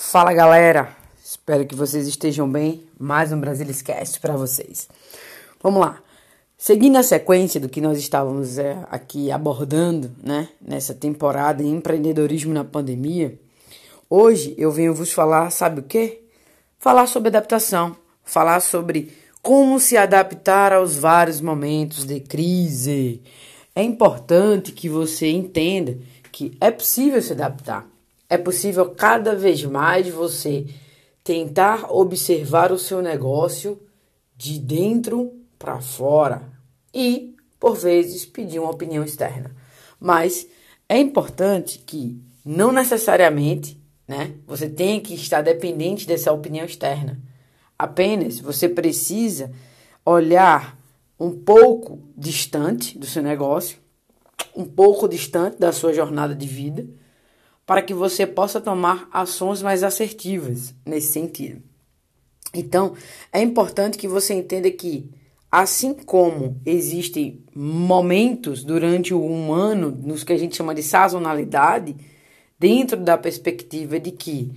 Fala galera, espero que vocês estejam bem. Mais um Brasil Esquece para vocês. Vamos lá. Seguindo a sequência do que nós estávamos é, aqui abordando, né, nessa temporada em empreendedorismo na pandemia, hoje eu venho vos falar, sabe o que? Falar sobre adaptação, falar sobre como se adaptar aos vários momentos de crise. É importante que você entenda que é possível se adaptar. É possível cada vez mais você tentar observar o seu negócio de dentro para fora e, por vezes, pedir uma opinião externa. Mas é importante que não necessariamente, né, você tenha que estar dependente dessa opinião externa. Apenas você precisa olhar um pouco distante do seu negócio, um pouco distante da sua jornada de vida para que você possa tomar ações mais assertivas nesse sentido. Então, é importante que você entenda que, assim como existem momentos durante um ano, nos que a gente chama de sazonalidade, dentro da perspectiva de que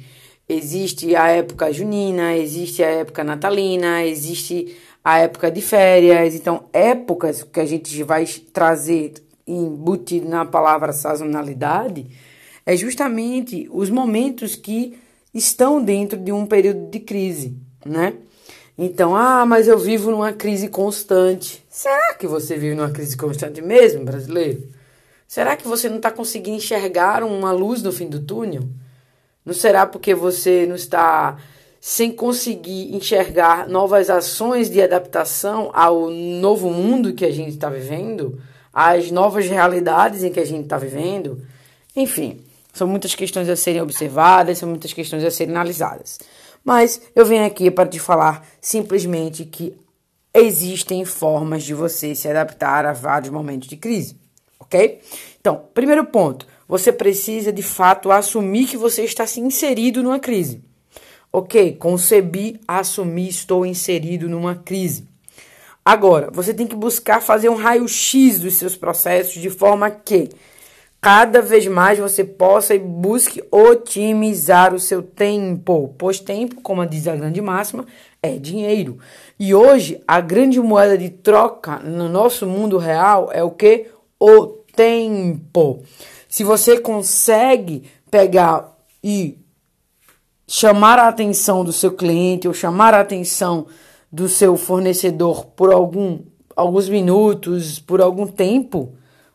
existe a época junina, existe a época natalina, existe a época de férias, então épocas que a gente vai trazer embutido na palavra sazonalidade é justamente os momentos que estão dentro de um período de crise, né? Então, ah, mas eu vivo numa crise constante. Será que você vive numa crise constante mesmo, brasileiro? Será que você não está conseguindo enxergar uma luz no fim do túnel? Não será porque você não está sem conseguir enxergar novas ações de adaptação ao novo mundo que a gente está vivendo, às novas realidades em que a gente está vivendo? Enfim, são muitas questões a serem observadas, são muitas questões a serem analisadas. Mas eu venho aqui para te falar simplesmente que existem formas de você se adaptar a vários momentos de crise, ok? Então, primeiro ponto, você precisa de fato assumir que você está se inserido numa crise. Ok, concebi, assumir, estou inserido numa crise. Agora, você tem que buscar fazer um raio-x dos seus processos de forma que cada vez mais você possa e busque otimizar o seu tempo, pois tempo, como diz a grande máxima, é dinheiro. E hoje a grande moeda de troca no nosso mundo real é o que? O tempo. Se você consegue pegar e chamar a atenção do seu cliente ou chamar a atenção do seu fornecedor por algum alguns minutos, por algum tempo,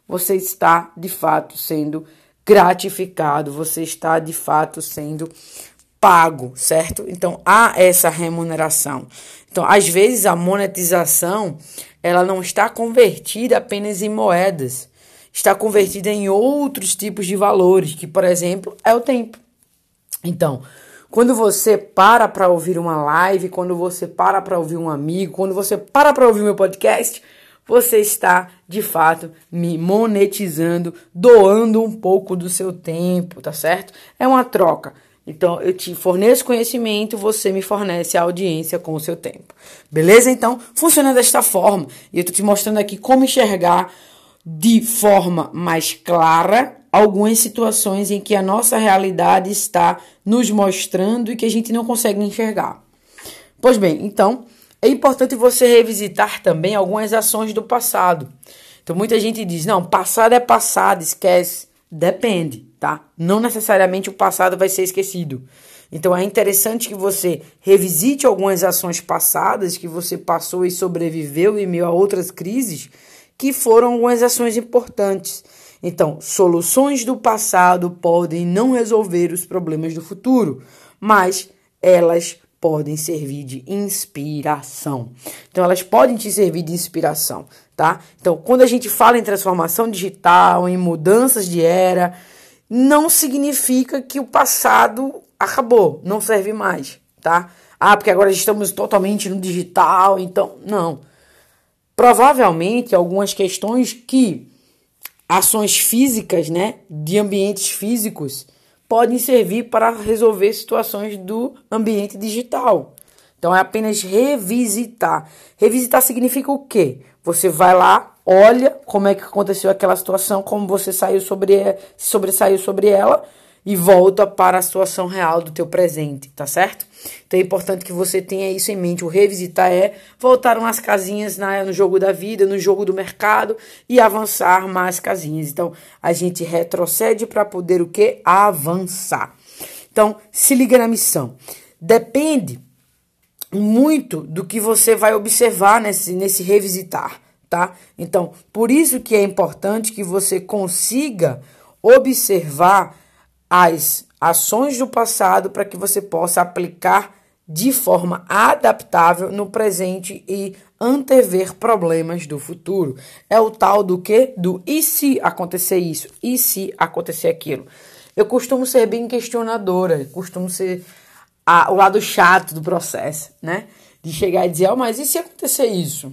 você está de fato sendo gratificado, você está de fato sendo pago, certo? Então há essa remuneração. Então, às vezes a monetização, ela não está convertida apenas em moedas, está convertida em outros tipos de valores, que por exemplo, é o tempo. Então, quando você para para ouvir uma live, quando você para para ouvir um amigo, quando você para para ouvir meu podcast, você está de fato me monetizando, doando um pouco do seu tempo, tá certo? É uma troca. Então eu te forneço conhecimento, você me fornece a audiência com o seu tempo. Beleza? Então funciona desta forma. E eu tô te mostrando aqui como enxergar de forma mais clara algumas situações em que a nossa realidade está nos mostrando e que a gente não consegue enxergar. Pois bem, então é importante você revisitar também algumas ações do passado. Então muita gente diz: "Não, passado é passado, esquece". Depende, tá? Não necessariamente o passado vai ser esquecido. Então é interessante que você revisite algumas ações passadas que você passou e sobreviveu em meio a outras crises, que foram algumas ações importantes. Então, soluções do passado podem não resolver os problemas do futuro, mas elas podem servir de inspiração. Então, elas podem te servir de inspiração, tá? Então, quando a gente fala em transformação digital, em mudanças de era, não significa que o passado acabou, não serve mais, tá? Ah, porque agora estamos totalmente no digital, então, não. Provavelmente algumas questões que ações físicas, né, de ambientes físicos, podem servir para resolver situações do ambiente digital. Então é apenas revisitar. Revisitar significa o quê? Você vai lá, olha como é que aconteceu aquela situação, como você saiu sobre sobressaiu sobre ela e volta para a situação real do teu presente, tá certo? Então é importante que você tenha isso em mente. O revisitar é voltar umas casinhas na, no jogo da vida, no jogo do mercado e avançar mais casinhas. Então a gente retrocede para poder o que? Avançar. Então se liga na missão. Depende muito do que você vai observar nesse, nesse revisitar, tá? Então, por isso que é importante que você consiga observar as ações do passado para que você possa aplicar de forma adaptável no presente e antever problemas do futuro. É o tal do que? Do e se acontecer isso? E se acontecer aquilo? Eu costumo ser bem questionadora, costumo ser a, o lado chato do processo, né? De chegar e dizer, oh, mas e se acontecer isso?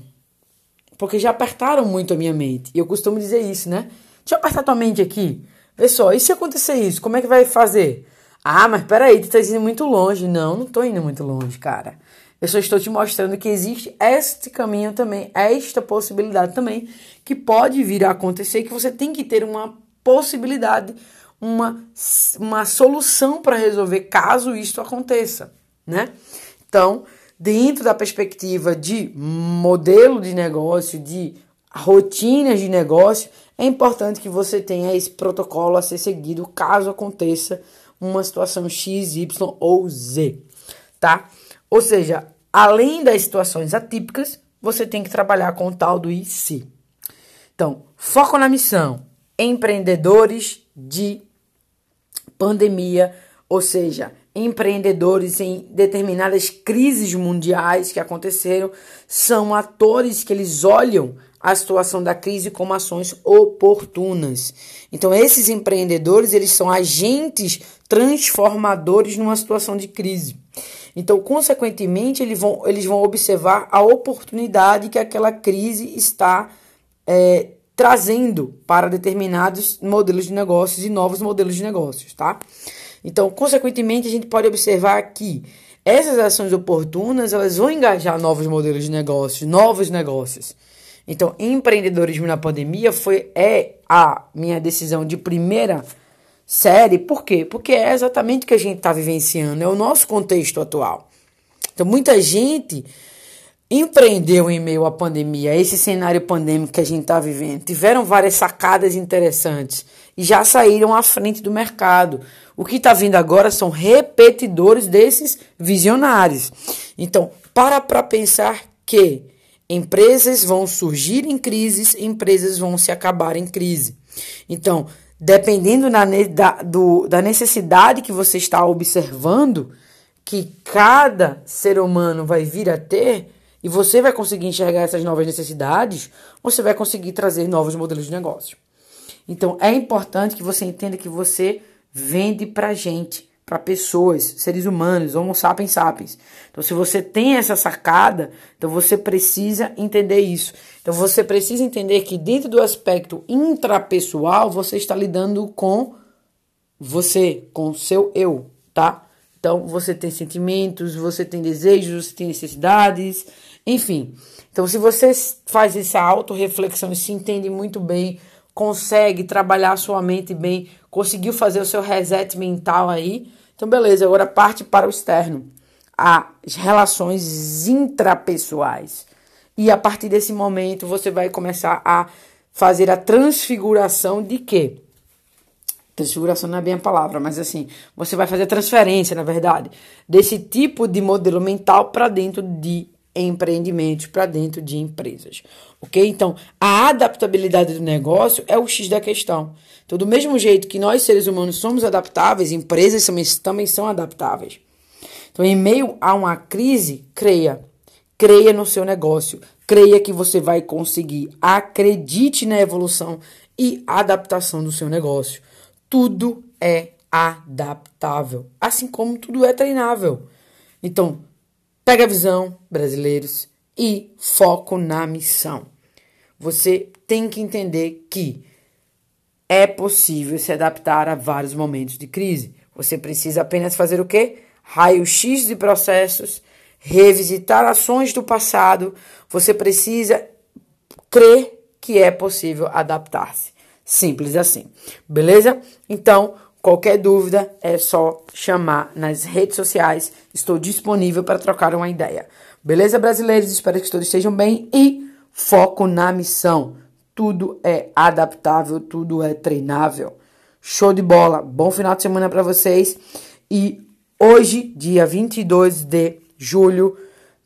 Porque já apertaram muito a minha mente. E eu costumo dizer isso, né? Deixa eu apertar tua mente aqui. Vê só, e se acontecer isso, como é que vai fazer? Ah, mas peraí, tu tá indo muito longe. Não, não tô indo muito longe, cara. Eu só estou te mostrando que existe este caminho também, esta possibilidade também, que pode vir a acontecer, que você tem que ter uma possibilidade, uma, uma solução para resolver caso isto aconteça, né? Então, dentro da perspectiva de modelo de negócio, de rotinas de negócio, é importante que você tenha esse protocolo a ser seguido caso aconteça uma situação X, Y ou Z, tá? Ou seja, além das situações atípicas, você tem que trabalhar com o tal do IC. Então, foco na missão. Empreendedores de pandemia, ou seja, empreendedores em determinadas crises mundiais que aconteceram, são atores que eles olham a situação da crise como ações oportunas. Então, esses empreendedores, eles são agentes transformadores numa situação de crise. Então, consequentemente, eles vão, eles vão observar a oportunidade que aquela crise está é, trazendo para determinados modelos de negócios e novos modelos de negócios, tá? Então, consequentemente, a gente pode observar que essas ações oportunas, elas vão engajar novos modelos de negócios, novos negócios. Então, empreendedorismo na pandemia foi é a minha decisão de primeira série. Por quê? Porque é exatamente o que a gente está vivenciando, é o nosso contexto atual. Então, muita gente empreendeu em meio à pandemia, esse cenário pandêmico que a gente está vivendo. Tiveram várias sacadas interessantes e já saíram à frente do mercado. O que está vindo agora são repetidores desses visionários. Então, para para pensar que Empresas vão surgir em crises, empresas vão se acabar em crise. Então, dependendo na, da, do, da necessidade que você está observando, que cada ser humano vai vir a ter, e você vai conseguir enxergar essas novas necessidades, você vai conseguir trazer novos modelos de negócio. Então, é importante que você entenda que você vende para gente para pessoas, seres humanos, homo sapiens sapiens. Então, se você tem essa sacada, então você precisa entender isso. Então, você precisa entender que dentro do aspecto intrapessoal, você está lidando com você, com seu eu, tá? Então, você tem sentimentos, você tem desejos, você tem necessidades, enfim. Então, se você faz essa autorreflexão e se entende muito bem, consegue trabalhar sua mente bem, conseguiu fazer o seu reset mental aí. Então, beleza, agora parte para o externo. As relações intrapessoais. E a partir desse momento você vai começar a fazer a transfiguração de quê? Transfiguração não é bem a palavra, mas assim, você vai fazer a transferência, na verdade, desse tipo de modelo mental para dentro de empreendimentos, para dentro de empresas. Ok? Então, a adaptabilidade do negócio é o X da questão. Então, do mesmo jeito que nós, seres humanos, somos adaptáveis, empresas também, são adaptáveis. Então, em meio a uma crise, creia. Creia no seu negócio. Creia que você vai conseguir. Acredite na evolução e adaptação do seu negócio. Tudo é adaptável, assim como tudo é treinável. Então, pega a visão, brasileiros, e foco na missão. Você tem que entender que é possível se adaptar a vários momentos de crise. Você precisa apenas fazer o quê? Raio-x de processos, revisitar ações do passado. Você precisa crer que é possível adaptar-se. Simples assim. Beleza? Então, Qualquer dúvida é só chamar nas redes sociais. Estou disponível para trocar uma ideia. Beleza, brasileiros? Espero que todos estejam bem e foco na missão. Tudo é adaptável, tudo é treinável. Show de bola. Bom final de semana para vocês. E hoje, dia 22 de julho,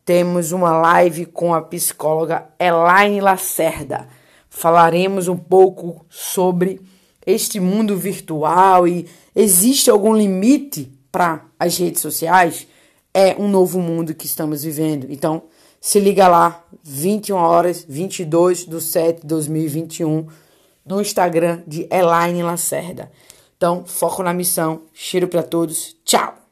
temos uma live com a psicóloga Elaine Lacerda. Falaremos um pouco sobre este mundo virtual e existe algum limite para as redes sociais? É um novo mundo que estamos vivendo. Então, se liga lá, 21 horas, 22 de 7 de 2021 no Instagram de Elaine Lacerda. Então, foco na missão. Cheiro para todos. Tchau!